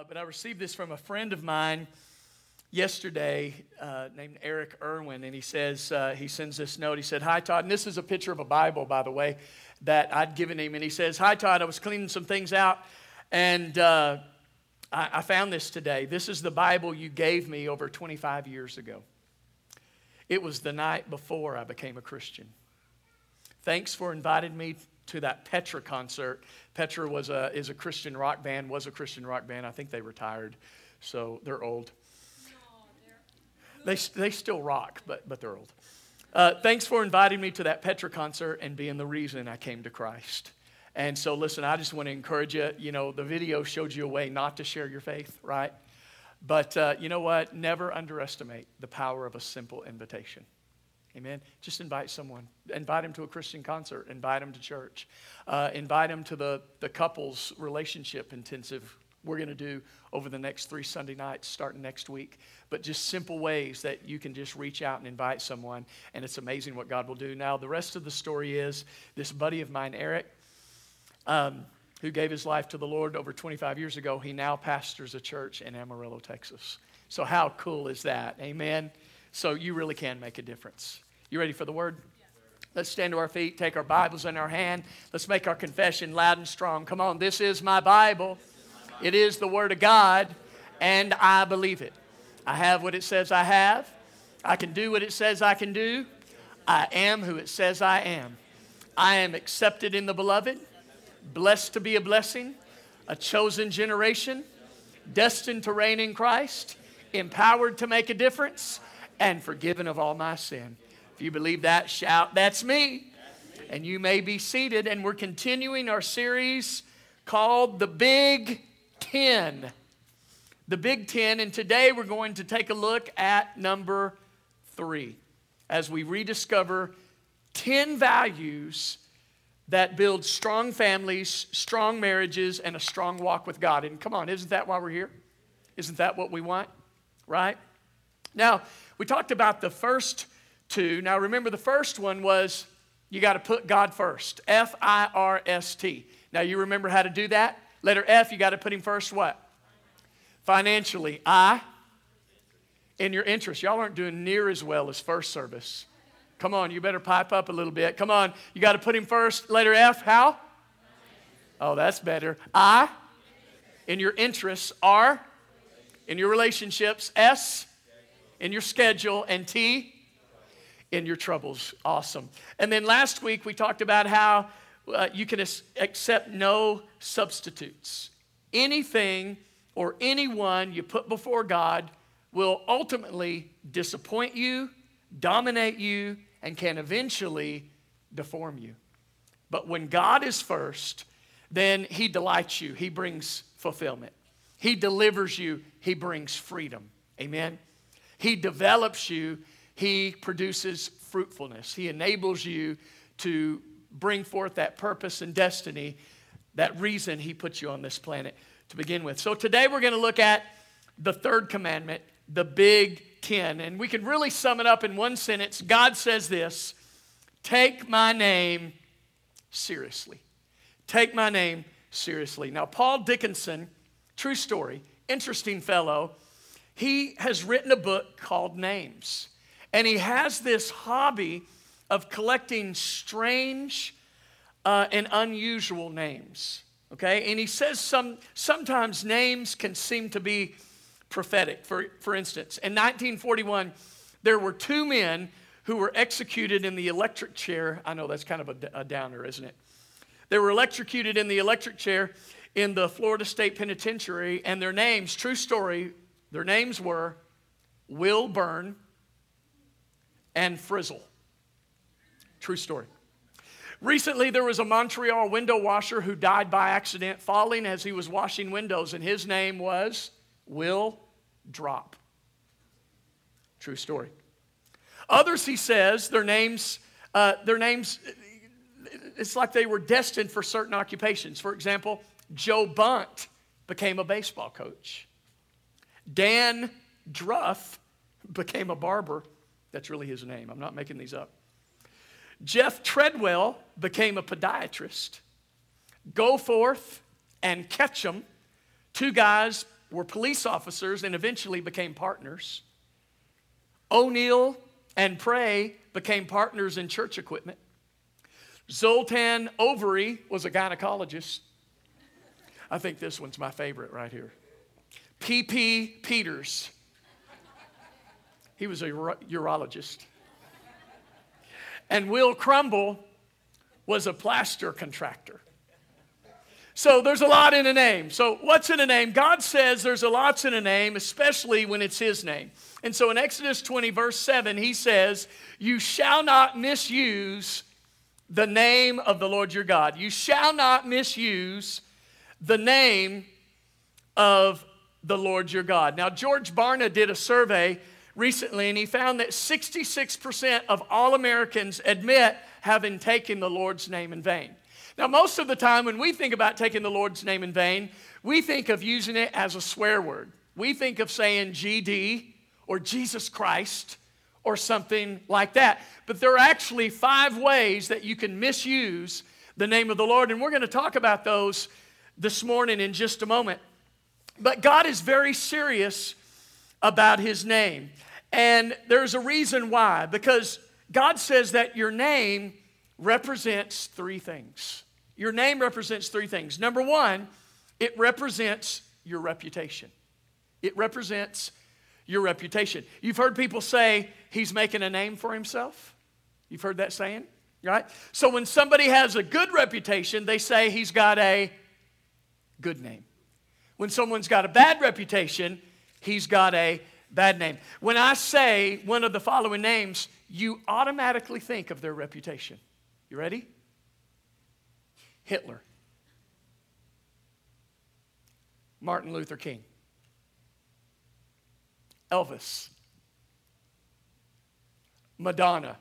uh, but I received this from a friend of mine yesterday uh, named Eric Irwin, and he says, uh, he sends this note. He said, Hi, Todd. And this is a picture of a Bible, by the way, that I'd given him. And he says, Hi, Todd. I was cleaning some things out, and uh, I, I found this today. This is the Bible you gave me over 25 years ago. It was the night before I became a Christian. Thanks for inviting me to that Petra concert. Petra was a, is a Christian rock band, was a Christian rock band. I think they retired, so they're old. They, they still rock, but, but they're old. Uh, thanks for inviting me to that Petra concert and being the reason I came to Christ. And so, listen, I just want to encourage you. You know, the video showed you a way not to share your faith, right? But uh, you know what? Never underestimate the power of a simple invitation. Amen. Just invite someone. Invite them to a Christian concert. Invite them to church. Uh, invite them to the, the couples relationship intensive we're going to do over the next three Sunday nights starting next week. But just simple ways that you can just reach out and invite someone. And it's amazing what God will do. Now, the rest of the story is this buddy of mine, Eric, um, who gave his life to the Lord over 25 years ago, he now pastors a church in Amarillo, Texas. So, how cool is that? Amen. So, you really can make a difference. You ready for the word? Let's stand to our feet, take our Bibles in our hand. Let's make our confession loud and strong. Come on, this is my Bible. It is the Word of God, and I believe it. I have what it says I have. I can do what it says I can do. I am who it says I am. I am accepted in the beloved, blessed to be a blessing, a chosen generation, destined to reign in Christ, empowered to make a difference, and forgiven of all my sin. If you believe that, shout, That's me. And you may be seated. And we're continuing our series called The Big Ten. The Big Ten. And today we're going to take a look at number three as we rediscover 10 values that build strong families, strong marriages, and a strong walk with God. And come on, isn't that why we're here? Isn't that what we want? Right? Now, we talked about the first two. Now remember, the first one was you got to put God first. F I R S T. Now you remember how to do that? Letter F, you got to put him first what? Financially. I. In your interest. Y'all aren't doing near as well as first service. Come on, you better pipe up a little bit. Come on, you got to put him first. Letter F, how? Oh, that's better. I. In your interests. R. In your relationships. S. In your schedule. And T in your troubles. Awesome. And then last week we talked about how uh, you can accept no substitutes. Anything or anyone you put before God will ultimately disappoint you, dominate you, and can eventually deform you. But when God is first, then He delights you, He brings fulfillment. He delivers you, He brings freedom. Amen. He develops you, he produces fruitfulness. He enables you to bring forth that purpose and destiny, that reason He put you on this planet to begin with. So today we're going to look at the third commandment, the big ten. And we can really sum it up in one sentence. God says this Take my name seriously. Take my name seriously. Now, Paul Dickinson, true story, interesting fellow, he has written a book called Names. And he has this hobby of collecting strange uh, and unusual names. Okay? And he says some, sometimes names can seem to be prophetic. For, for instance, in 1941, there were two men who were executed in the electric chair. I know that's kind of a, a downer, isn't it? They were electrocuted in the electric chair in the Florida State Penitentiary, and their names, true story, their names were Will Burn and Frizzle. True story. Recently, there was a Montreal window washer who died by accident falling as he was washing windows, and his name was Will Drop. True story. Others, he says, their names, uh, their names, it's like they were destined for certain occupations. For example, Joe Bunt became a baseball coach. Dan Druff became a barber. That's really his name. I'm not making these up. Jeff Treadwell became a podiatrist. Goforth and Ketchum, two guys were police officers and eventually became partners. O'Neill and Pray became partners in church equipment. Zoltan Ovary was a gynecologist. I think this one's my favorite right here. P.P. Peters. He was a urologist. And Will Crumble was a plaster contractor. So there's a lot in a name. So what's in a name? God says there's a lot in a name, especially when it's His name. And so in Exodus 20, verse 7, He says, You shall not misuse the name of the Lord your God. You shall not misuse the name of the Lord your God. Now, George Barna did a survey recently, and he found that 66% of all Americans admit having taken the Lord's name in vain. Now, most of the time when we think about taking the Lord's name in vain, we think of using it as a swear word. We think of saying GD or Jesus Christ or something like that. But there are actually five ways that you can misuse the name of the Lord, and we're going to talk about those this morning in just a moment. But God is very serious about his name. And there's a reason why, because God says that your name represents three things. Your name represents three things. Number one, it represents your reputation. It represents your reputation. You've heard people say he's making a name for himself. You've heard that saying, right? So when somebody has a good reputation, they say he's got a good name. When someone's got a bad reputation, he's got a bad name. When I say one of the following names, you automatically think of their reputation. You ready? Hitler, Martin Luther King, Elvis, Madonna.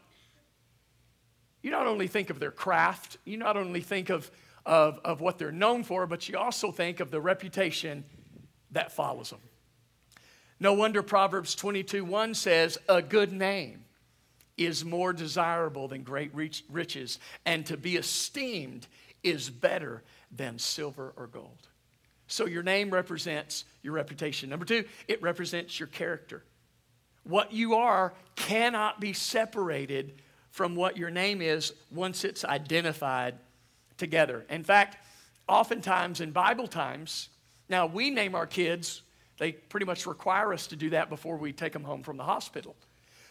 You not only think of their craft, you not only think of, of, of what they're known for, but you also think of the reputation that follows them. No wonder Proverbs 22 1 says, A good name is more desirable than great riches, and to be esteemed is better than silver or gold. So your name represents your reputation. Number two, it represents your character. What you are cannot be separated from what your name is once it's identified together. In fact, oftentimes in Bible times, now we name our kids, they pretty much require us to do that before we take them home from the hospital.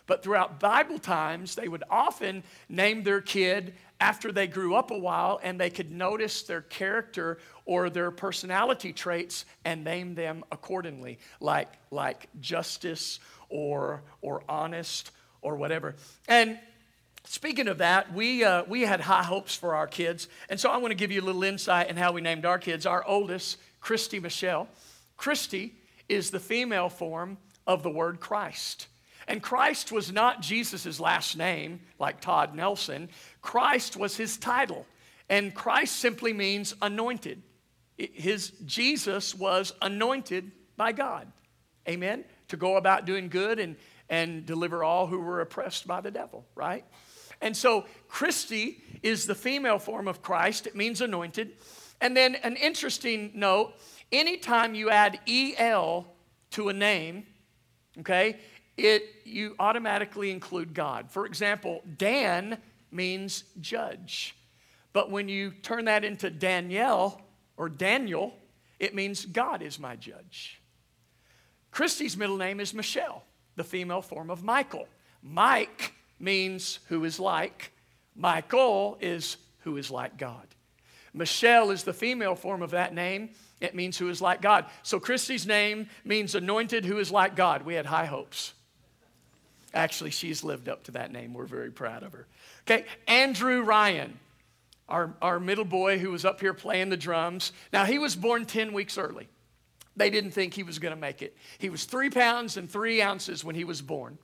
But throughout Bible times, they would often name their kid after they grew up a while and they could notice their character or their personality traits and name them accordingly, like, like justice or, or honest or whatever. And Speaking of that, we, uh, we had high hopes for our kids. And so I want to give you a little insight in how we named our kids. Our oldest, Christy Michelle. Christy is the female form of the word Christ. And Christ was not Jesus' last name, like Todd Nelson. Christ was his title. And Christ simply means anointed. His Jesus was anointed by God. Amen? To go about doing good and, and deliver all who were oppressed by the devil, right? And so Christy is the female form of Christ. It means anointed. And then an interesting note anytime you add EL to a name, okay, it you automatically include God. For example, Dan means judge. But when you turn that into Danielle or Daniel, it means God is my judge. Christy's middle name is Michelle, the female form of Michael. Mike means who is like. Michael is who is like God. Michelle is the female form of that name. It means who is like God. So Christy's name means anointed who is like God. We had high hopes. Actually, she's lived up to that name. We're very proud of her. Okay, Andrew Ryan, our, our middle boy who was up here playing the drums. Now, he was born 10 weeks early. They didn't think he was going to make it. He was three pounds and three ounces when he was born.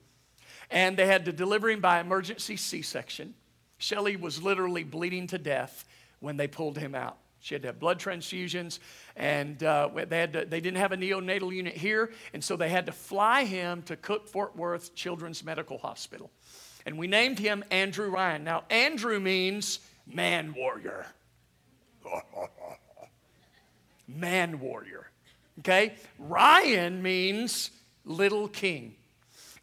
And they had to deliver him by emergency C section. Shelly was literally bleeding to death when they pulled him out. She had to have blood transfusions, and uh, they, had to, they didn't have a neonatal unit here, and so they had to fly him to Cook Fort Worth Children's Medical Hospital. And we named him Andrew Ryan. Now, Andrew means man warrior. man warrior. Okay? Ryan means little king.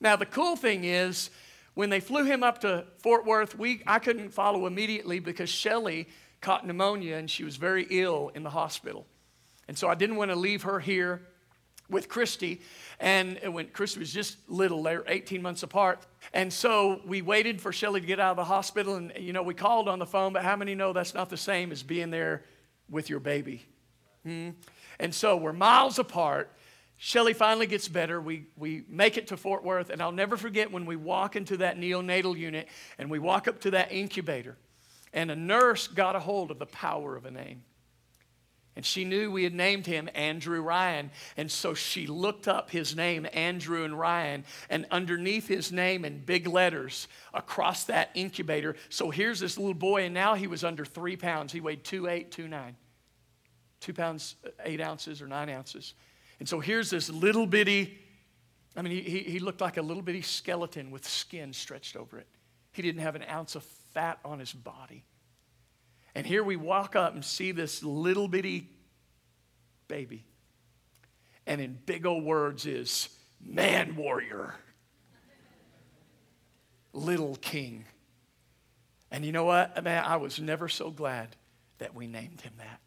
Now, the cool thing is, when they flew him up to Fort Worth, we, I couldn't follow immediately because Shelly caught pneumonia and she was very ill in the hospital. And so I didn't want to leave her here with Christy. And when Christy was just little, they were 18 months apart. And so we waited for Shelly to get out of the hospital. And, you know, we called on the phone, but how many know that's not the same as being there with your baby? Hmm? And so we're miles apart. Shelly finally gets better. We, we make it to Fort Worth, and I'll never forget when we walk into that neonatal unit and we walk up to that incubator, and a nurse got a hold of the power of a name. And she knew we had named him Andrew Ryan. And so she looked up his name, Andrew and Ryan, and underneath his name in big letters across that incubator. So here's this little boy, and now he was under three pounds. He weighed two eight, two nine, two pounds, eight ounces or nine ounces. And so here's this little bitty, I mean, he, he looked like a little bitty skeleton with skin stretched over it. He didn't have an ounce of fat on his body. And here we walk up and see this little bitty baby. And in big old words is man warrior, little king. And you know what? Man, I was never so glad that we named him that.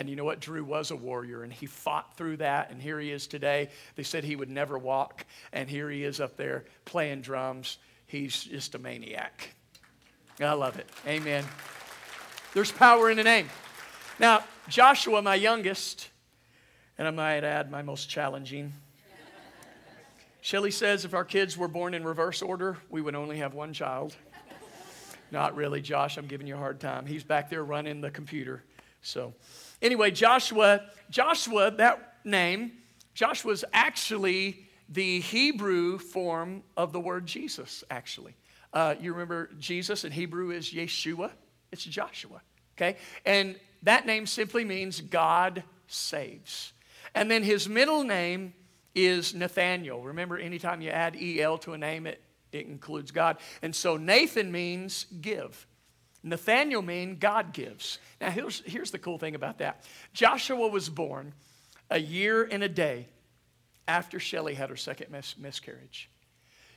And you know what? Drew was a warrior and he fought through that. And here he is today. They said he would never walk. And here he is up there playing drums. He's just a maniac. I love it. Amen. There's power in the name. Now, Joshua, my youngest, and I might add my most challenging. Shelly says if our kids were born in reverse order, we would only have one child. Not really, Josh. I'm giving you a hard time. He's back there running the computer. So, Anyway, Joshua, Joshua, that name, Joshua's actually the Hebrew form of the word Jesus, actually. Uh, you remember Jesus in Hebrew is Yeshua? It's Joshua, okay? And that name simply means God saves. And then his middle name is Nathaniel. Remember, anytime you add EL to a name, it, it includes God. And so Nathan means give. Nathaniel means God gives. Now, here's, here's the cool thing about that Joshua was born a year and a day after Shelly had her second mis- miscarriage.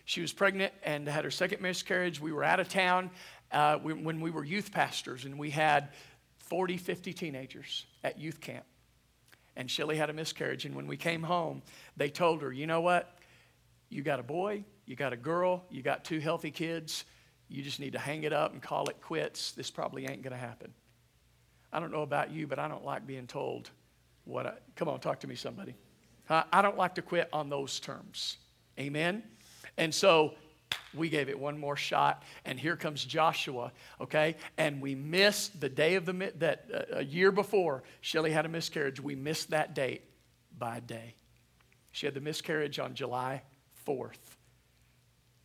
She was pregnant and had her second miscarriage. We were out of town uh, when we were youth pastors, and we had 40, 50 teenagers at youth camp. And Shelly had a miscarriage. And when we came home, they told her, you know what? You got a boy, you got a girl, you got two healthy kids you just need to hang it up and call it quits. This probably ain't going to happen. I don't know about you, but I don't like being told what I, come on, talk to me, somebody. I, don't like to quit on those terms. Amen? And so we gave it one more shot, and here comes Joshua, okay? And we missed the day of the, that uh, a year before Shelly had a miscarriage, we missed that date by a day. She had the miscarriage on July 4th.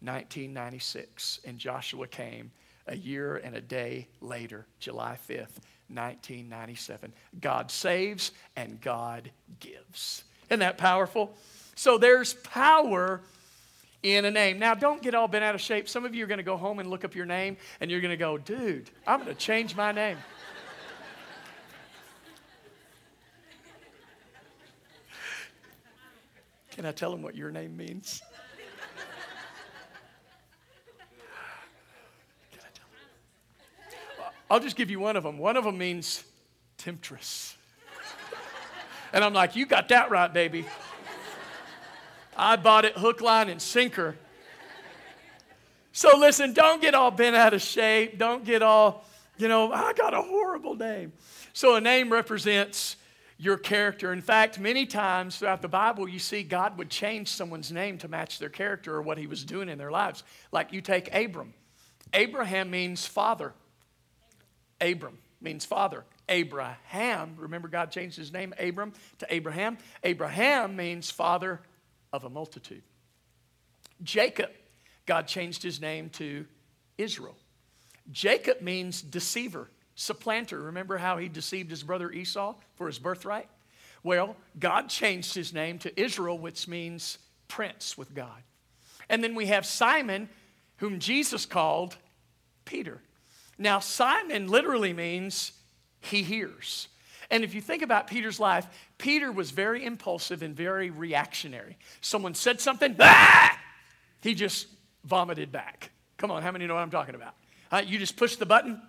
1996, and Joshua came a year and a day later, July 5th, 1997. God saves and God gives. Isn't that powerful? So there's power in a name. Now, don't get all bent out of shape. Some of you are going to go home and look up your name, and you're going to go, dude, I'm going to change my name. Can I tell them what your name means? I'll just give you one of them. One of them means temptress. and I'm like, you got that right, baby. I bought it hook, line, and sinker. So listen, don't get all bent out of shape. Don't get all, you know, I got a horrible name. So a name represents your character. In fact, many times throughout the Bible, you see God would change someone's name to match their character or what he was doing in their lives. Like you take Abram. Abraham means father. Abram means father. Abraham, remember God changed his name, Abram, to Abraham. Abraham means father of a multitude. Jacob, God changed his name to Israel. Jacob means deceiver, supplanter. Remember how he deceived his brother Esau for his birthright? Well, God changed his name to Israel, which means prince with God. And then we have Simon, whom Jesus called Peter. Now, Simon literally means he hears. And if you think about Peter's life, Peter was very impulsive and very reactionary. Someone said something, ah! he just vomited back. Come on, how many know what I'm talking about? Uh, you just push the button,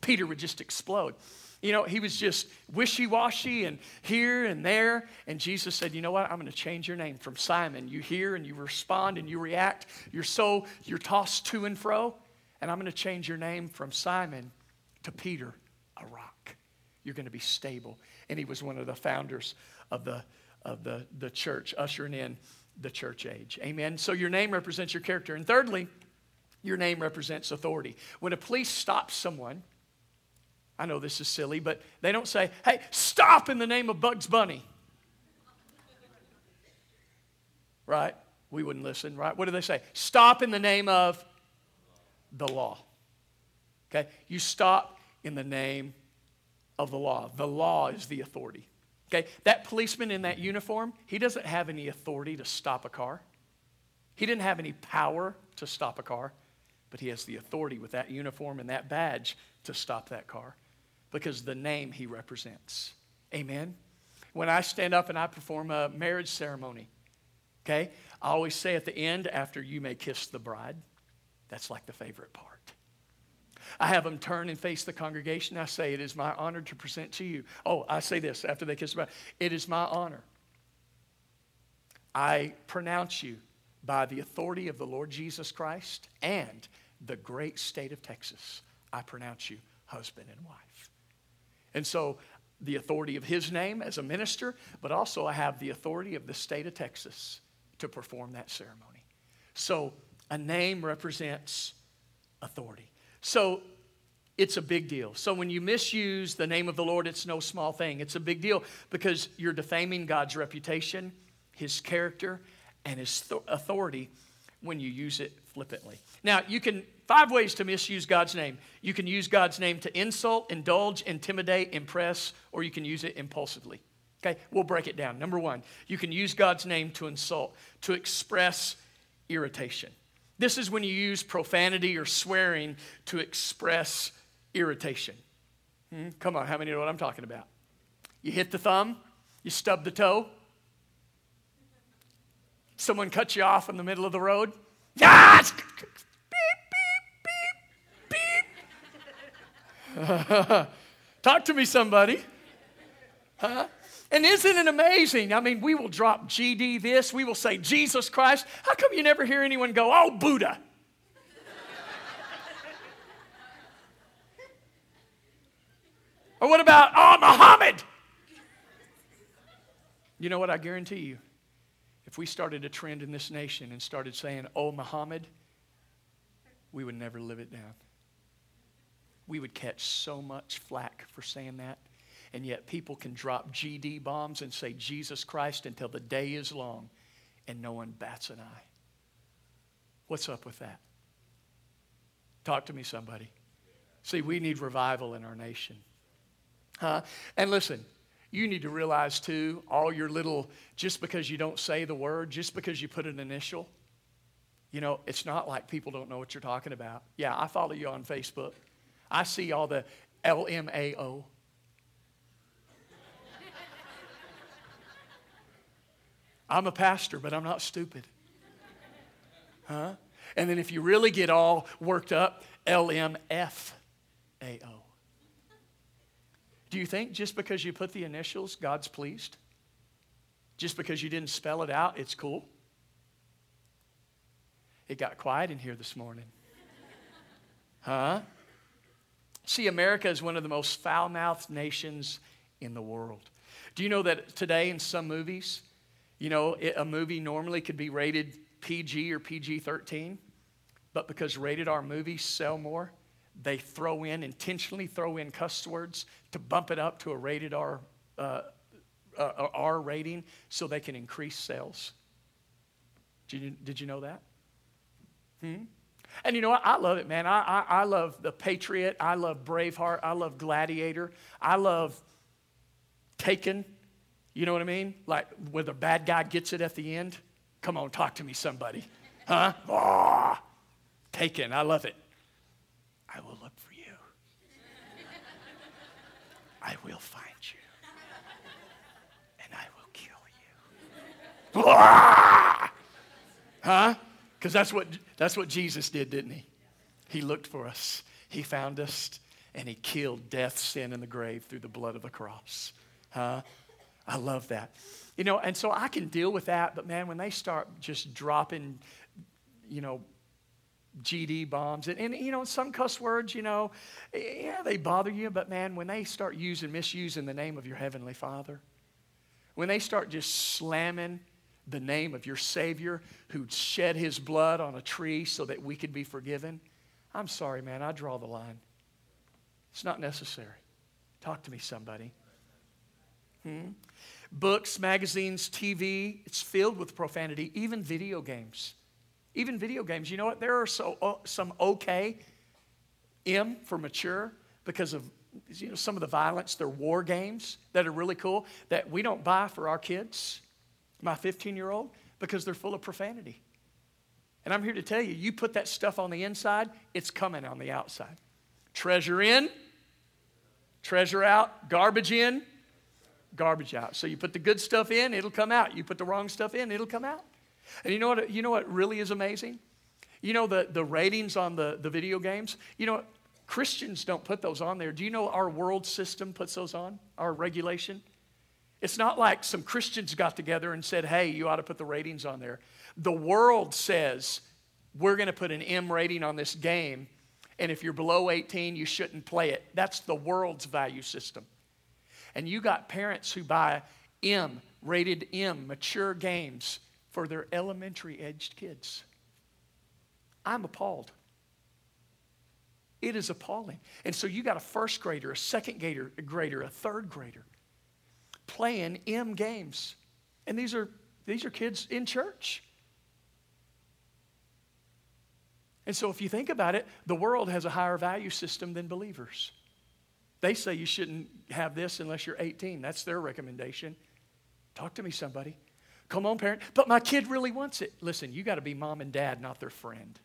Peter would just explode. You know, he was just wishy washy and here and there. And Jesus said, You know what? I'm going to change your name from Simon. You hear and you respond and you react. You're so, you're tossed to and fro. And I'm going to change your name from Simon to Peter, a rock. You're going to be stable. And he was one of the founders of the, of the, the church, ushering in the church age. Amen. So your name represents your character. And thirdly, your name represents authority. When a police stops someone, I know this is silly, but they don't say, hey, stop in the name of Bugs Bunny. right? We wouldn't listen, right? What do they say? Stop in the name of the law. Okay? You stop in the name of the law. The law is the authority. Okay? That policeman in that uniform, he doesn't have any authority to stop a car. He didn't have any power to stop a car, but he has the authority with that uniform and that badge to stop that car because the name he represents. Amen? When I stand up and I perform a marriage ceremony, okay, I always say at the end, after you may kiss the bride, that's like the favorite part. I have them turn and face the congregation. I say, It is my honor to present to you. Oh, I say this after they kiss the bride. It is my honor. I pronounce you by the authority of the Lord Jesus Christ and the great state of Texas. I pronounce you husband and wife. And so, the authority of his name as a minister, but also I have the authority of the state of Texas to perform that ceremony. So, a name represents authority. So, it's a big deal. So, when you misuse the name of the Lord, it's no small thing. It's a big deal because you're defaming God's reputation, his character, and his th- authority when you use it flippantly. Now, you can, five ways to misuse God's name. You can use God's name to insult, indulge, intimidate, impress, or you can use it impulsively. Okay, we'll break it down. Number one, you can use God's name to insult, to express irritation. This is when you use profanity or swearing to express irritation. Hmm? Come on, how many know what I'm talking about? You hit the thumb, you stub the toe, someone cuts you off in the middle of the road. Yes! Beep, beep, beep, beep. Talk to me, somebody. Huh? And isn't it amazing? I mean, we will drop GD this, we will say Jesus Christ. How come you never hear anyone go, oh, Buddha? or what about, oh, Muhammad? You know what? I guarantee you, if we started a trend in this nation and started saying, oh, Muhammad, we would never live it down. We would catch so much flack for saying that. And yet people can drop GD bombs and say Jesus Christ until the day is long and no one bats an eye. What's up with that? Talk to me, somebody. See, we need revival in our nation. Huh? And listen, you need to realize too, all your little, just because you don't say the word, just because you put an initial, you know, it's not like people don't know what you're talking about. Yeah, I follow you on Facebook. I see all the LMAO. I'm a pastor, but I'm not stupid. Huh? And then if you really get all worked up, LMFAO. Do you think just because you put the initials, God's pleased? Just because you didn't spell it out, it's cool? It got quiet in here this morning. Huh? See, America is one of the most foul mouthed nations in the world. Do you know that today in some movies, you know, a movie normally could be rated PG or PG 13, but because rated R movies sell more, they throw in, intentionally throw in cuss words to bump it up to a rated R, uh, uh, R rating so they can increase sales. Did you, did you know that? Hmm? And you know what? I love it, man. I, I, I love The Patriot. I love Braveheart. I love Gladiator. I love Taken. You know what I mean? Like where the bad guy gets it at the end. Come on, talk to me, somebody. Huh? Ah, oh, taken. I love it. I will look for you. I will find you. And I will kill you. Ah! Huh? Because that's what, that's what Jesus did, didn't he? He looked for us, he found us, and he killed death, sin, and the grave through the blood of the cross. Huh? I love that. You know, and so I can deal with that, but man, when they start just dropping, you know, GD bombs, and, and, you know, some cuss words, you know, eh, yeah, they bother you, but man, when they start using, misusing the name of your Heavenly Father, when they start just slamming the name of your Savior who shed his blood on a tree so that we could be forgiven, I'm sorry, man, I draw the line. It's not necessary. Talk to me, somebody. Hmm? Books, magazines, TV, it's filled with profanity, even video games. Even video games. You know what? There are so, uh, some okay, M for mature, because of you know, some of the violence. They're war games that are really cool that we don't buy for our kids, my 15 year old, because they're full of profanity. And I'm here to tell you, you put that stuff on the inside, it's coming on the outside. Treasure in, treasure out, garbage in, garbage out. So you put the good stuff in, it'll come out. You put the wrong stuff in, it'll come out. And you know what, you know what really is amazing? You know the, the ratings on the, the video games? You know, Christians don't put those on there. Do you know our world system puts those on, our regulation? It's not like some Christians got together and said, hey, you ought to put the ratings on there. The world says, we're going to put an M rating on this game, and if you're below 18, you shouldn't play it. That's the world's value system. And you got parents who buy M, rated M, mature games for their elementary aged kids. I'm appalled. It is appalling. And so you got a first grader, a second grader, a grader, a third grader playing M games. And these are these are kids in church. And so if you think about it, the world has a higher value system than believers. They say you shouldn't have this unless you're 18. That's their recommendation. Talk to me, somebody. Come on, parent. But my kid really wants it. Listen, you got to be mom and dad, not their friend.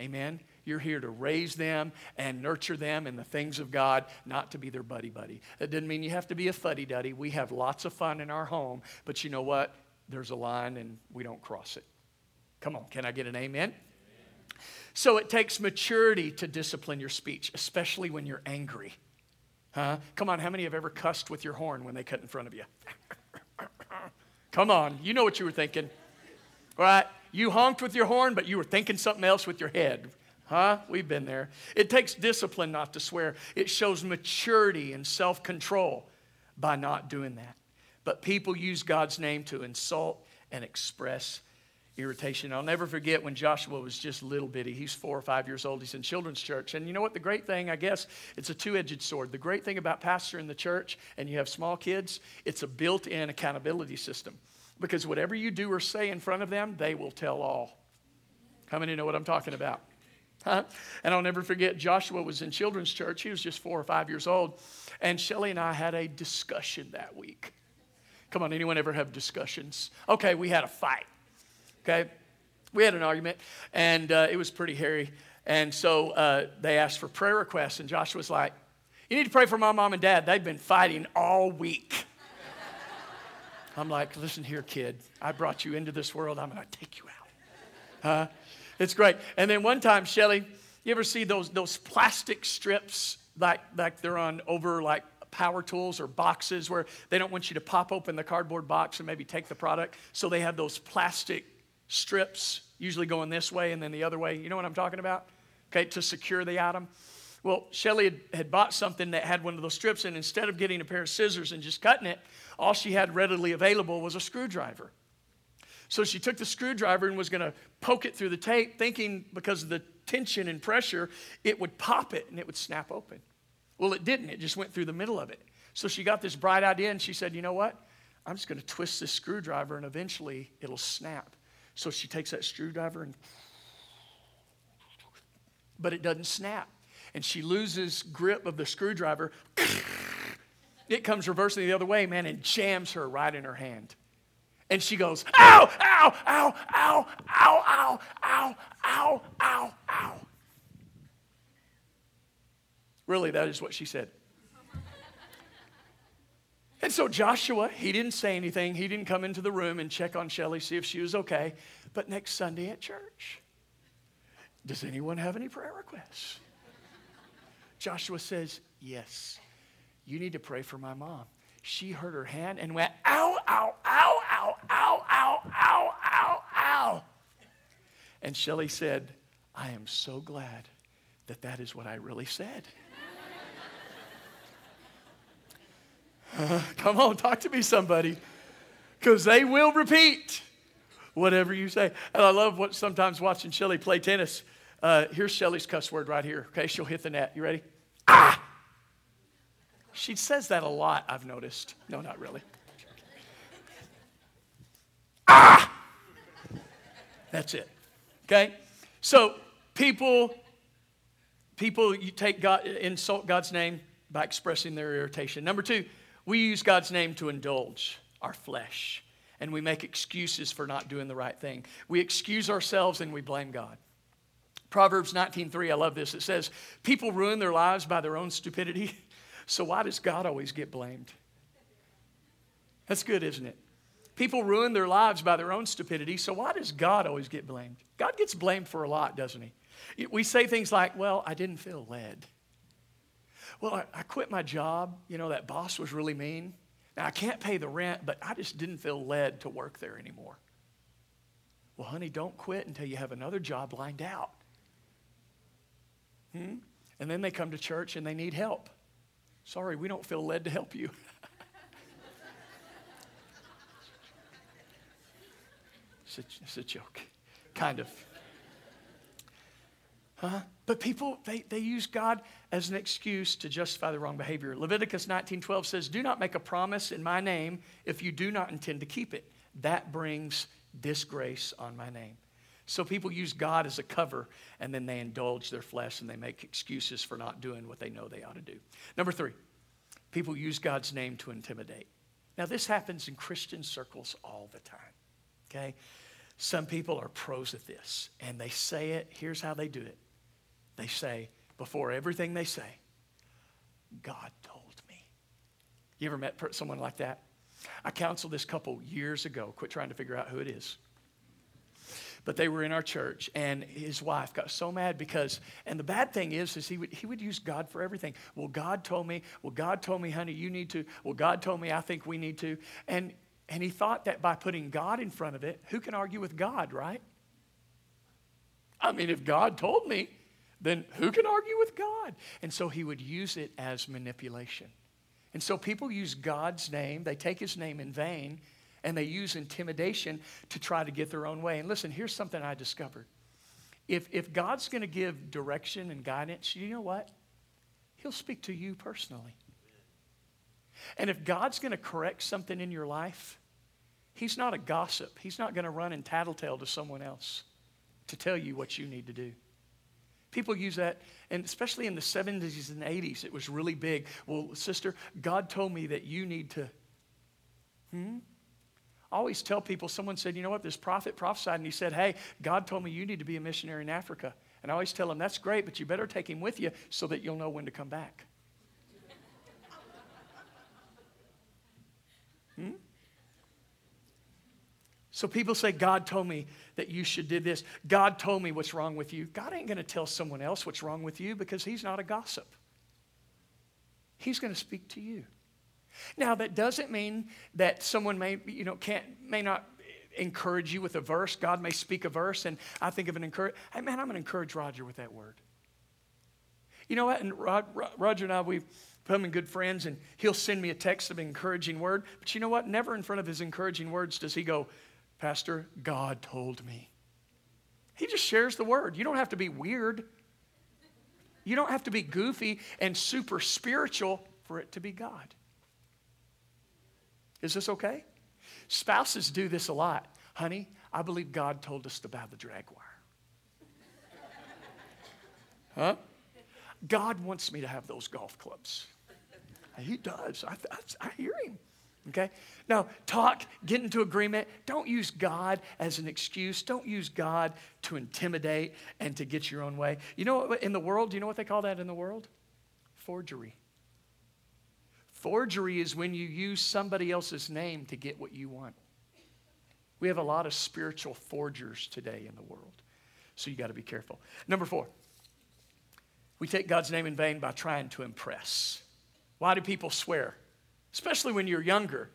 Amen. You're here to raise them and nurture them in the things of God, not to be their buddy buddy. That doesn't mean you have to be a fuddy duddy. We have lots of fun in our home, but you know what? There's a line and we don't cross it. Come on, can I get an amen? amen? So it takes maturity to discipline your speech, especially when you're angry. Huh? Come on, how many have ever cussed with your horn when they cut in front of you? Come on, you know what you were thinking. Right? You honked with your horn, but you were thinking something else with your head. Huh? We've been there. It takes discipline not to swear. It shows maturity and self control by not doing that. But people use God's name to insult and express irritation. I'll never forget when Joshua was just little bitty. He's four or five years old. He's in children's church. And you know what? The great thing, I guess, it's a two edged sword. The great thing about pastor in the church and you have small kids, it's a built in accountability system. Because whatever you do or say in front of them, they will tell all. How many know what I'm talking about? Huh? And I'll never forget, Joshua was in children's church. He was just four or five years old. And Shelly and I had a discussion that week. Come on, anyone ever have discussions? Okay, we had a fight. Okay? We had an argument, and uh, it was pretty hairy. And so uh, they asked for prayer requests, and Josh was like, You need to pray for my mom and dad. They've been fighting all week. I'm like, Listen here, kid. I brought you into this world. I'm going to take you out. Huh? It's great. And then one time, Shelly, you ever see those, those plastic strips like, like they're on over like power tools or boxes where they don't want you to pop open the cardboard box and maybe take the product? So they have those plastic strips, usually going this way and then the other way. You know what I'm talking about? Okay, to secure the item. Well, Shelly had, had bought something that had one of those strips, and instead of getting a pair of scissors and just cutting it, all she had readily available was a screwdriver. So she took the screwdriver and was going to poke it through the tape, thinking because of the tension and pressure, it would pop it and it would snap open. Well, it didn't. It just went through the middle of it. So she got this bright idea and she said, You know what? I'm just going to twist this screwdriver and eventually it'll snap. So she takes that screwdriver and, but it doesn't snap. And she loses grip of the screwdriver. It comes reversing the other way, man, and jams her right in her hand. And she goes, ow, ow, ow, ow, ow, ow, ow, ow, ow, ow. Really, that is what she said. And so Joshua, he didn't say anything. He didn't come into the room and check on Shelly, see if she was okay. But next Sunday at church, does anyone have any prayer requests? Joshua says, Yes. You need to pray for my mom. She hurt her hand and went, ow, ow, ow, ow, ow, ow, ow, ow, ow. And Shelly said, I am so glad that that is what I really said. Come on, talk to me, somebody, because they will repeat whatever you say. And I love what sometimes watching Shelly play tennis. Uh, here's Shelly's cuss word right here. Okay, she'll hit the net. You ready? Ah! She says that a lot, I've noticed. No, not really. Ah! That's it. Okay? So people people you take God insult God's name by expressing their irritation. Number 2, we use God's name to indulge our flesh and we make excuses for not doing the right thing. We excuse ourselves and we blame God. Proverbs 19:3, I love this. It says, "People ruin their lives by their own stupidity, so why does God always get blamed?" That's good, isn't it? People ruin their lives by their own stupidity, so why does God always get blamed? God gets blamed for a lot, doesn't he? We say things like, "Well, I didn't feel led." Well, I, I quit my job. You know, that boss was really mean. Now, I can't pay the rent, but I just didn't feel led to work there anymore. Well, honey, don't quit until you have another job lined out. Hmm? And then they come to church and they need help. Sorry, we don't feel led to help you. it's, a, it's a joke, kind of. Huh? But people, they, they use God as an excuse to justify the wrong behavior. Leviticus 19.12 says, Do not make a promise in my name if you do not intend to keep it. That brings disgrace on my name. So people use God as a cover and then they indulge their flesh and they make excuses for not doing what they know they ought to do. Number three, people use God's name to intimidate. Now, this happens in Christian circles all the time, okay? Some people are pros at this and they say it. Here's how they do it they say, before everything they say, God told me. You ever met someone like that? I counseled this couple years ago. Quit trying to figure out who it is. But they were in our church, and his wife got so mad because, and the bad thing is, is he would, he would use God for everything. Well, God told me, well, God told me, honey, you need to. Well, God told me, I think we need to. And, and he thought that by putting God in front of it, who can argue with God, right? I mean, if God told me, then who can argue with God? And so he would use it as manipulation. And so people use God's name, they take his name in vain, and they use intimidation to try to get their own way. And listen, here's something I discovered. If, if God's going to give direction and guidance, you know what? He'll speak to you personally. And if God's going to correct something in your life, He's not a gossip. He's not going to run and tattletale to someone else to tell you what you need to do. People use that, and especially in the 70s and 80s, it was really big. Well, sister, God told me that you need to. Hmm? I always tell people, someone said, you know what, this prophet prophesied, and he said, hey, God told me you need to be a missionary in Africa. And I always tell them, that's great, but you better take him with you so that you'll know when to come back. hmm? So people say, God told me that you should do this. God told me what's wrong with you. God ain't going to tell someone else what's wrong with you because he's not a gossip. He's going to speak to you. Now, that doesn't mean that someone may, you know, can't, may not encourage you with a verse. God may speak a verse, and I think of an encourage. Hey, man, I'm going to encourage Roger with that word. You know what? And Rod, Roger and I, we've become good friends, and he'll send me a text of an encouraging word. But you know what? Never in front of his encouraging words does he go, Pastor, God told me. He just shares the word. You don't have to be weird. You don't have to be goofy and super spiritual for it to be God. Is this okay? Spouses do this a lot. Honey, I believe God told us to buy the drag wire. Huh? God wants me to have those golf clubs. He does. I, I, I hear him. Okay? Now, talk, get into agreement. Don't use God as an excuse. Don't use God to intimidate and to get your own way. You know in the world, do you know what they call that in the world? Forgery. Forgery is when you use somebody else's name to get what you want. We have a lot of spiritual forgers today in the world. So you got to be careful. Number four, we take God's name in vain by trying to impress. Why do people swear? Especially when you're younger.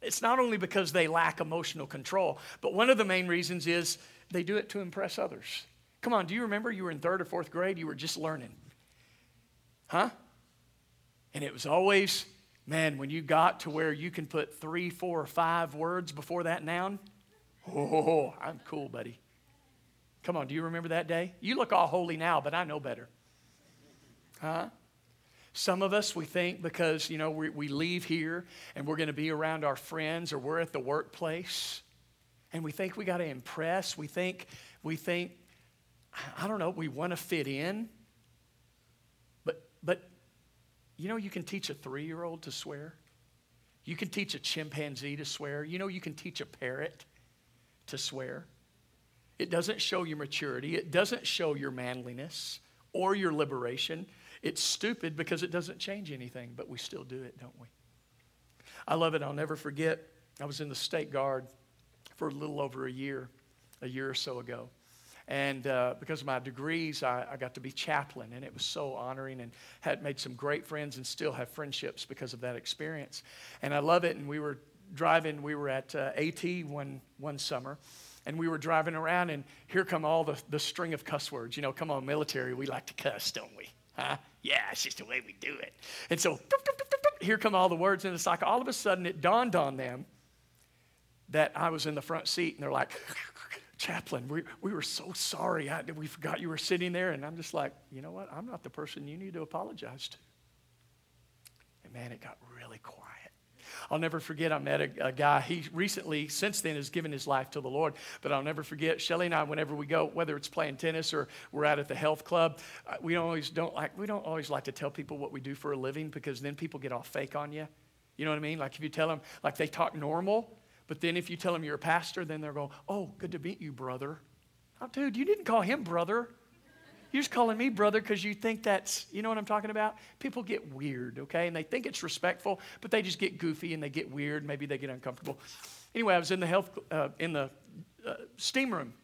It's not only because they lack emotional control, but one of the main reasons is they do it to impress others. Come on, do you remember you were in third or fourth grade? You were just learning. Huh? And it was always, man, when you got to where you can put three, four, or five words before that noun, oh, I'm cool, buddy. Come on, do you remember that day? You look all holy now, but I know better. Huh? Some of us, we think because, you know, we, we leave here and we're going to be around our friends or we're at the workplace and we think we got to impress. We think, we think, I don't know, we want to fit in. But, but, you know, you can teach a three year old to swear. You can teach a chimpanzee to swear. You know, you can teach a parrot to swear. It doesn't show your maturity, it doesn't show your manliness or your liberation. It's stupid because it doesn't change anything, but we still do it, don't we? I love it. I'll never forget. I was in the state guard for a little over a year, a year or so ago. And uh, because of my degrees, I, I, got to be chaplain, and it was so honoring and had made some great friends and still have friendships because of that experience. And I love it. And we were driving, we were at uh, AT one, one summer, and we were driving around, and here come all the, the string of cuss words. You know, come on, military, we like to cuss, don't we? Huh? Yeah, it's just the way we do it. And so here come all the words, and it's like all of a sudden it dawned on them that I was in the front seat, and they're like, Chaplain, we, we were so sorry. I, we forgot you were sitting there. And I'm just like, you know what? I'm not the person you need to apologize to. And man, it got really quiet. I'll never forget, I met a, a, guy. He recently, since then, has given his life to the Lord. But I'll never forget, Shelly and I, whenever we go, whether it's playing tennis or we're out at the health club, uh, we don't always don't like we don't always like to tell people what we do for a living because then people get all fake on you. You know what I mean? Like if you tell them, like they talk normal, but then if you tell them you're a pastor, then they're going, "Oh, good to meet you, brother." Oh, dude, you didn't call him brother. You're just calling me brother because you think that's, you know what I'm talking about? People get weird, okay? And they think it's respectful, but they just get goofy and they get weird. Maybe they get uncomfortable. Anyway, I was in the health, uh, in the uh, steam room.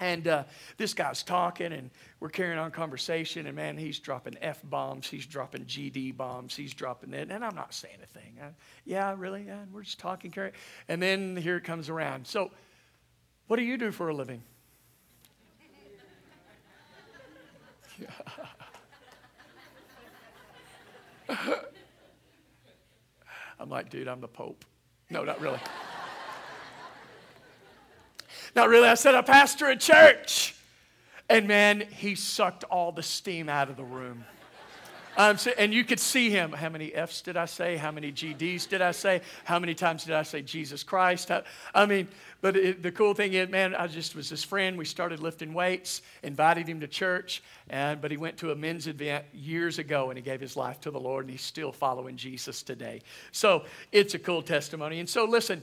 And uh, this guy's talking, and we're carrying on conversation. And man, he's dropping F bombs, he's dropping GD bombs, he's dropping it. And I'm not saying a thing. I, yeah, really? Yeah, we're just talking. And then here it comes around. So, what do you do for a living? I'm like, dude, I'm the Pope. No, not really. not really. I said, I pastor a church. And man, he sucked all the steam out of the room. Um, so, and you could see him. How many F's did I say? How many GDs did I say? How many times did I say Jesus Christ? I, I mean, but it, the cool thing is, man, I just was his friend. We started lifting weights, invited him to church, and but he went to a men's event years ago and he gave his life to the Lord, and he's still following Jesus today. So it's a cool testimony. And so listen,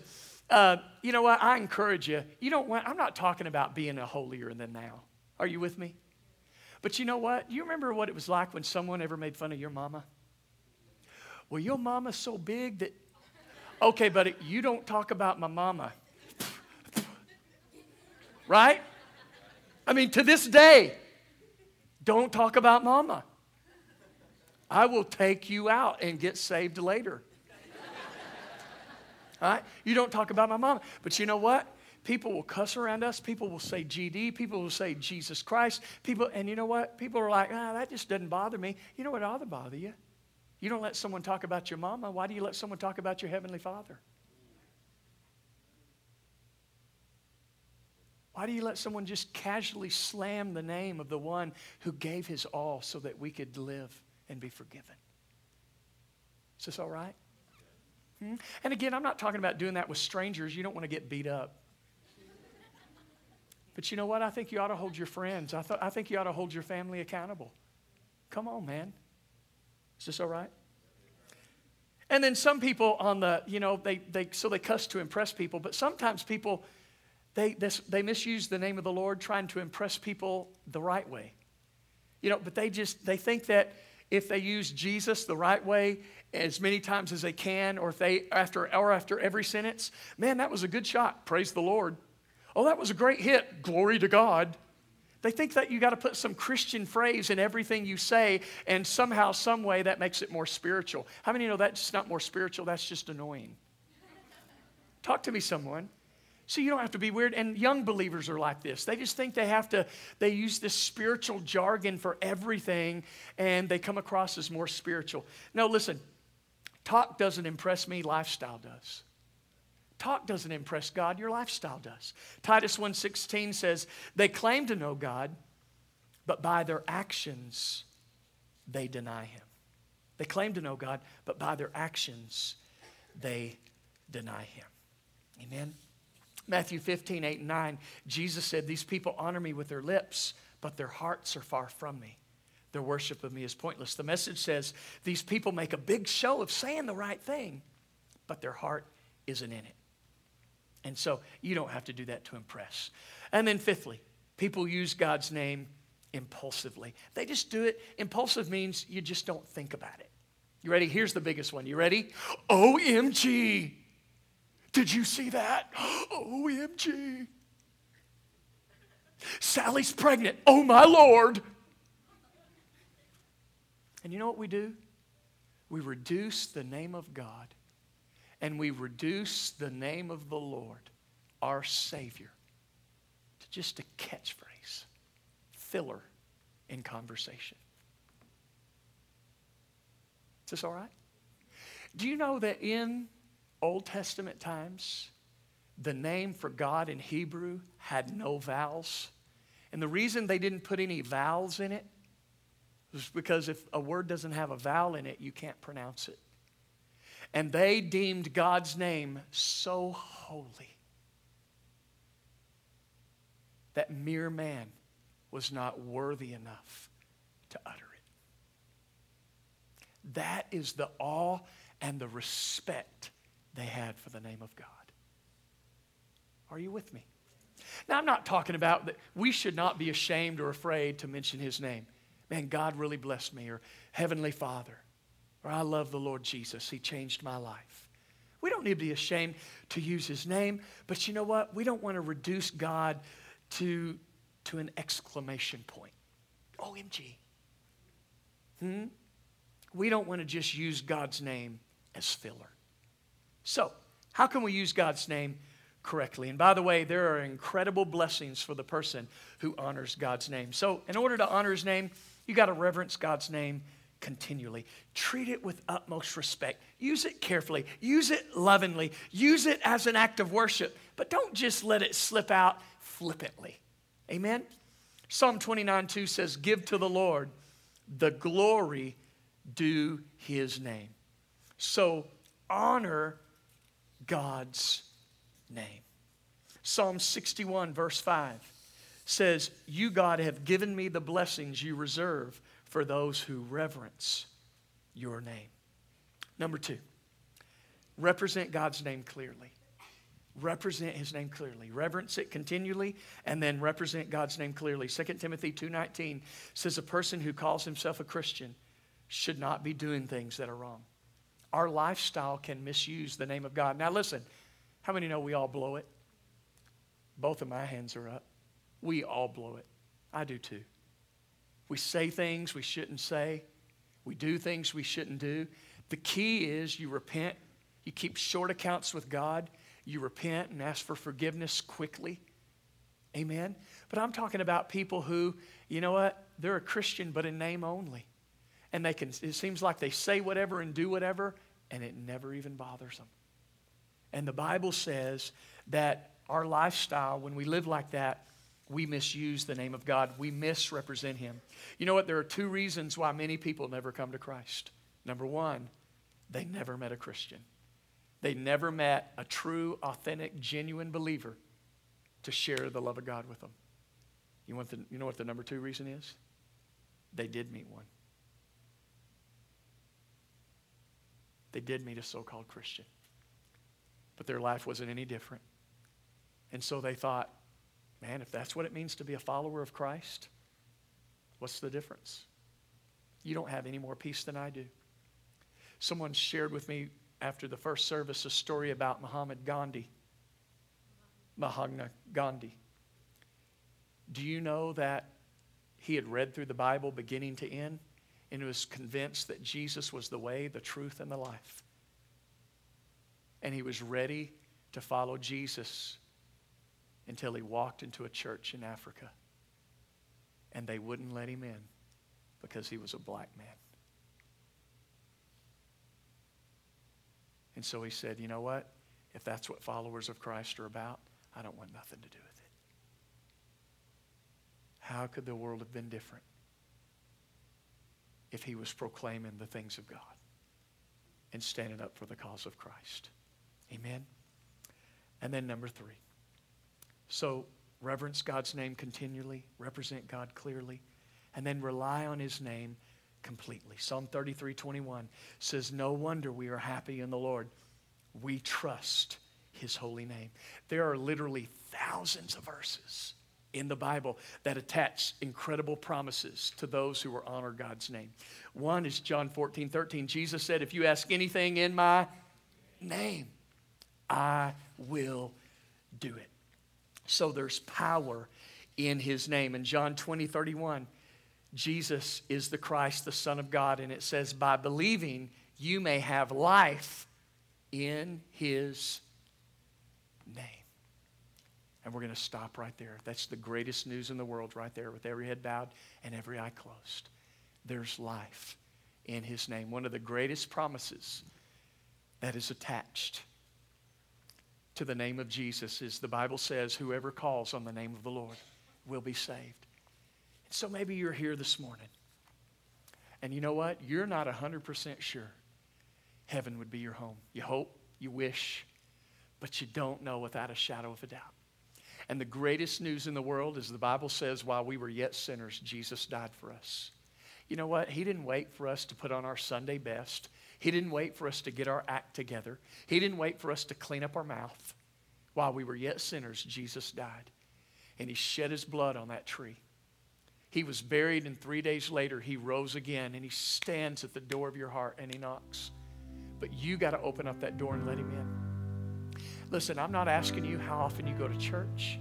uh, you know what? I encourage you. You don't want. I'm not talking about being a holier than thou. Are you with me? But you know what? You remember what it was like when someone ever made fun of your mama? Well, your mama's so big that. Okay, buddy, you don't talk about my mama. right? I mean, to this day, don't talk about mama. I will take you out and get saved later. All right? You don't talk about my mama. But you know what? People will cuss around us. People will say GD. People will say Jesus Christ. People, and you know what? People are like, ah, that just doesn't bother me. You know what ought to bother you? You don't let someone talk about your mama. Why do you let someone talk about your heavenly father? Why do you let someone just casually slam the name of the one who gave his all so that we could live and be forgiven? Is this all right? Hmm? And again, I'm not talking about doing that with strangers. You don't want to get beat up. But you know what? I think you ought to hold your friends. I, th- I think you ought to hold your family accountable. Come on, man. Is this all right? And then some people on the, you know, they, they so they cuss to impress people, but sometimes people, they, this, they misuse the name of the Lord trying to impress people the right way. You know, but they just, they think that if they use Jesus the right way as many times as they can, or if they after or after every sentence, man, that was a good shot. Praise the Lord. Oh, that was a great hit. Glory to God. They think that you got to put some Christian phrase in everything you say, and somehow, some way, that makes it more spiritual. How many know that's not more spiritual? That's just annoying. Talk to me, someone. So you don't have to be weird. And young believers are like this. They just think they have to, they use this spiritual jargon for everything, and they come across as more spiritual. No, listen, talk doesn't impress me, lifestyle does. Talk doesn't impress God, your lifestyle does. Titus 1:16 says, "They claim to know God, but by their actions they deny him." They claim to know God, but by their actions they deny him. Amen. Matthew 15, 8 and 9, Jesus said, These people honor me with their lips, but their hearts are far from me. Their worship of me is pointless. The message says, These people make a big show of saying the right thing, but their heart isn't in it. And so you don't have to do that to impress. And then, fifthly, people use God's name impulsively. They just do it. Impulsive means you just don't think about it. You ready? Here's the biggest one. You ready? OMG. Did you see that? OMG. Sally's pregnant. Oh my Lord. And you know what we do? We reduce the name of God and we reduce the name of the Lord, our Savior, to just a catchphrase, filler in conversation. Is this all right? Do you know that in Old Testament times, the name for God in Hebrew had no vowels? And the reason they didn't put any vowels in it was because if a word doesn't have a vowel in it, you can't pronounce it. And they deemed God's name so holy that mere man was not worthy enough to utter it. That is the awe and the respect they had for the name of God. Are you with me? Now, I'm not talking about that we should not be ashamed or afraid to mention his name. Man, God really blessed me, or Heavenly Father, I love the Lord Jesus. He changed my life. We don't need to be ashamed to use his name, but you know what? We don't want to reduce God to, to an exclamation point. OMG. Hmm? We don't want to just use God's name as filler. So, how can we use God's name correctly? And by the way, there are incredible blessings for the person who honors God's name. So, in order to honor his name, you got to reverence God's name continually. Treat it with utmost respect. Use it carefully. Use it lovingly. Use it as an act of worship, but don't just let it slip out flippantly. Amen? Psalm 29 2 says, Give to the Lord the glory due his name. So honor God's name. Psalm 61, verse 5 says, You, God, have given me the blessings you reserve for those who reverence your name. Number two, represent God's name clearly. Represent his name clearly. Reverence it continually and then represent God's name clearly. 2 Timothy 2:19 says a person who calls himself a Christian should not be doing things that are wrong. Our lifestyle can misuse the name of God. Now listen, how many know we all blow it? Both of my hands are up. We all blow it. I do too. We say things we shouldn't say. We do things we shouldn't do. The key is you repent. You keep short accounts with God. You repent and ask for forgiveness quickly. Amen. But I'm talking about people who, you know what? They're a Christian, but in name only. And they can, it seems like they say whatever and do whatever, and it never even bothers them. And the Bible says that our lifestyle, when we live like that, we misuse the name of God. We misrepresent Him. You know what? There are two reasons why many people never come to Christ. Number one, they never met a Christian, they never met a true, authentic, genuine believer to share the love of God with them. You, want the, you know what the number two reason is? They did meet one. They did meet a so called Christian, but their life wasn't any different. And so they thought, man, if that's what it means to be a follower of Christ, what's the difference? You don't have any more peace than I do. Someone shared with me after the first service a story about Muhammad Gandhi. Mahatma Gandhi. Do you know that he had read through the Bible beginning to end and was convinced that Jesus was the way, the truth, and the life? And he was ready to follow Jesus until he walked into a church in Africa. And they wouldn't let him in because he was a black man. And so he said, You know what? If that's what followers of Christ are about, I don't want nothing to do with it. How could the world have been different if he was proclaiming the things of God and standing up for the cause of Christ? Amen. And then number three. So reverence God's name continually, represent God clearly, and then rely on his name completely. Psalm 33 21 says, No wonder we are happy in the Lord. We trust his holy name. There are literally thousands of verses in the Bible that attach incredible promises to those who will honor God's name. One is John 14 13. Jesus said, If you ask anything in my name, I will do it. So there's power in his name. In John 20, 31, Jesus is the Christ, the Son of God, and it says, By believing, you may have life in his name. And we're going to stop right there. That's the greatest news in the world, right there, with every head bowed and every eye closed. There's life in his name. One of the greatest promises that is attached to the name of Jesus is the Bible says, whoever calls on the name of the Lord will be saved. So maybe you're here this morning. And you know what? You're not 100% sure heaven would be your home. You hope, you wish, but you don't know without a shadow of a doubt. And the greatest news in the world is the Bible says, while we were yet sinners, Jesus died for us. You know what? He didn't wait for us to put on our Sunday best. He didn't wait for us to get our act together. He didn't wait for us to clean up our mouth. While we were yet sinners, Jesus died. And he shed his blood on that tree. He was buried, and three days later, he rose again, and he stands at the door of your heart and he knocks. But you got to open up that door and let him in. Listen, I'm not asking you how often you go to church.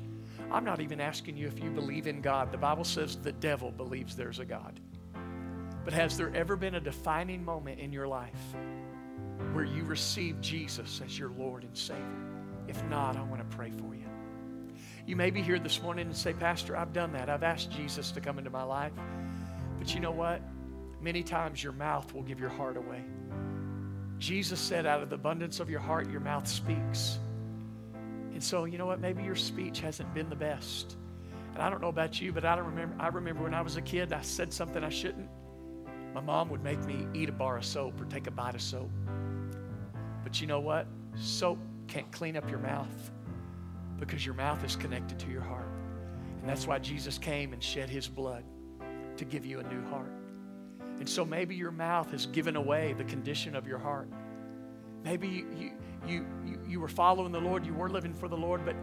I'm not even asking you if you believe in God. The Bible says the devil believes there's a God. But has there ever been a defining moment in your life where you received Jesus as your Lord and Savior? If not, I want to pray for you. You may be here this morning and say, Pastor, I've done that. I've asked Jesus to come into my life. But you know what? Many times your mouth will give your heart away. Jesus said, out of the abundance of your heart, your mouth speaks. And so, you know what? Maybe your speech hasn't been the best. And I don't know about you, but I don't remember. I remember when I was a kid, I said something I shouldn't. My mom would make me eat a bar of soap or take a bite of soap. But you know what? Soap can't clean up your mouth because your mouth is connected to your heart. And that's why Jesus came and shed his blood to give you a new heart. And so maybe your mouth has given away the condition of your heart. Maybe you, you, you, you, were following the Lord, you were living for the Lord, but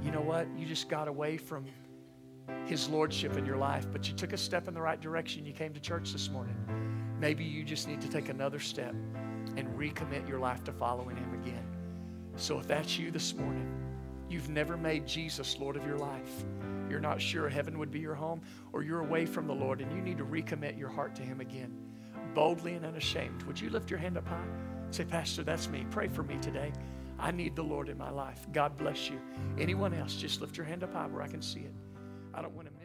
you know what? You just got away from his lordship in your life, but you took a step in the right direction. You came to church this morning. Maybe you just need to take another step and recommit your life to following him again. So if that's you this morning, you've never made Jesus Lord of your life, you're not sure heaven would be your home, or you're away from the Lord and you need to recommit your heart to him again, boldly and unashamed, would you lift your hand up high? Say, Pastor, that's me. Pray for me today. I need the Lord in my life. God bless you. Anyone else, just lift your hand up high where I can see it. I don't want to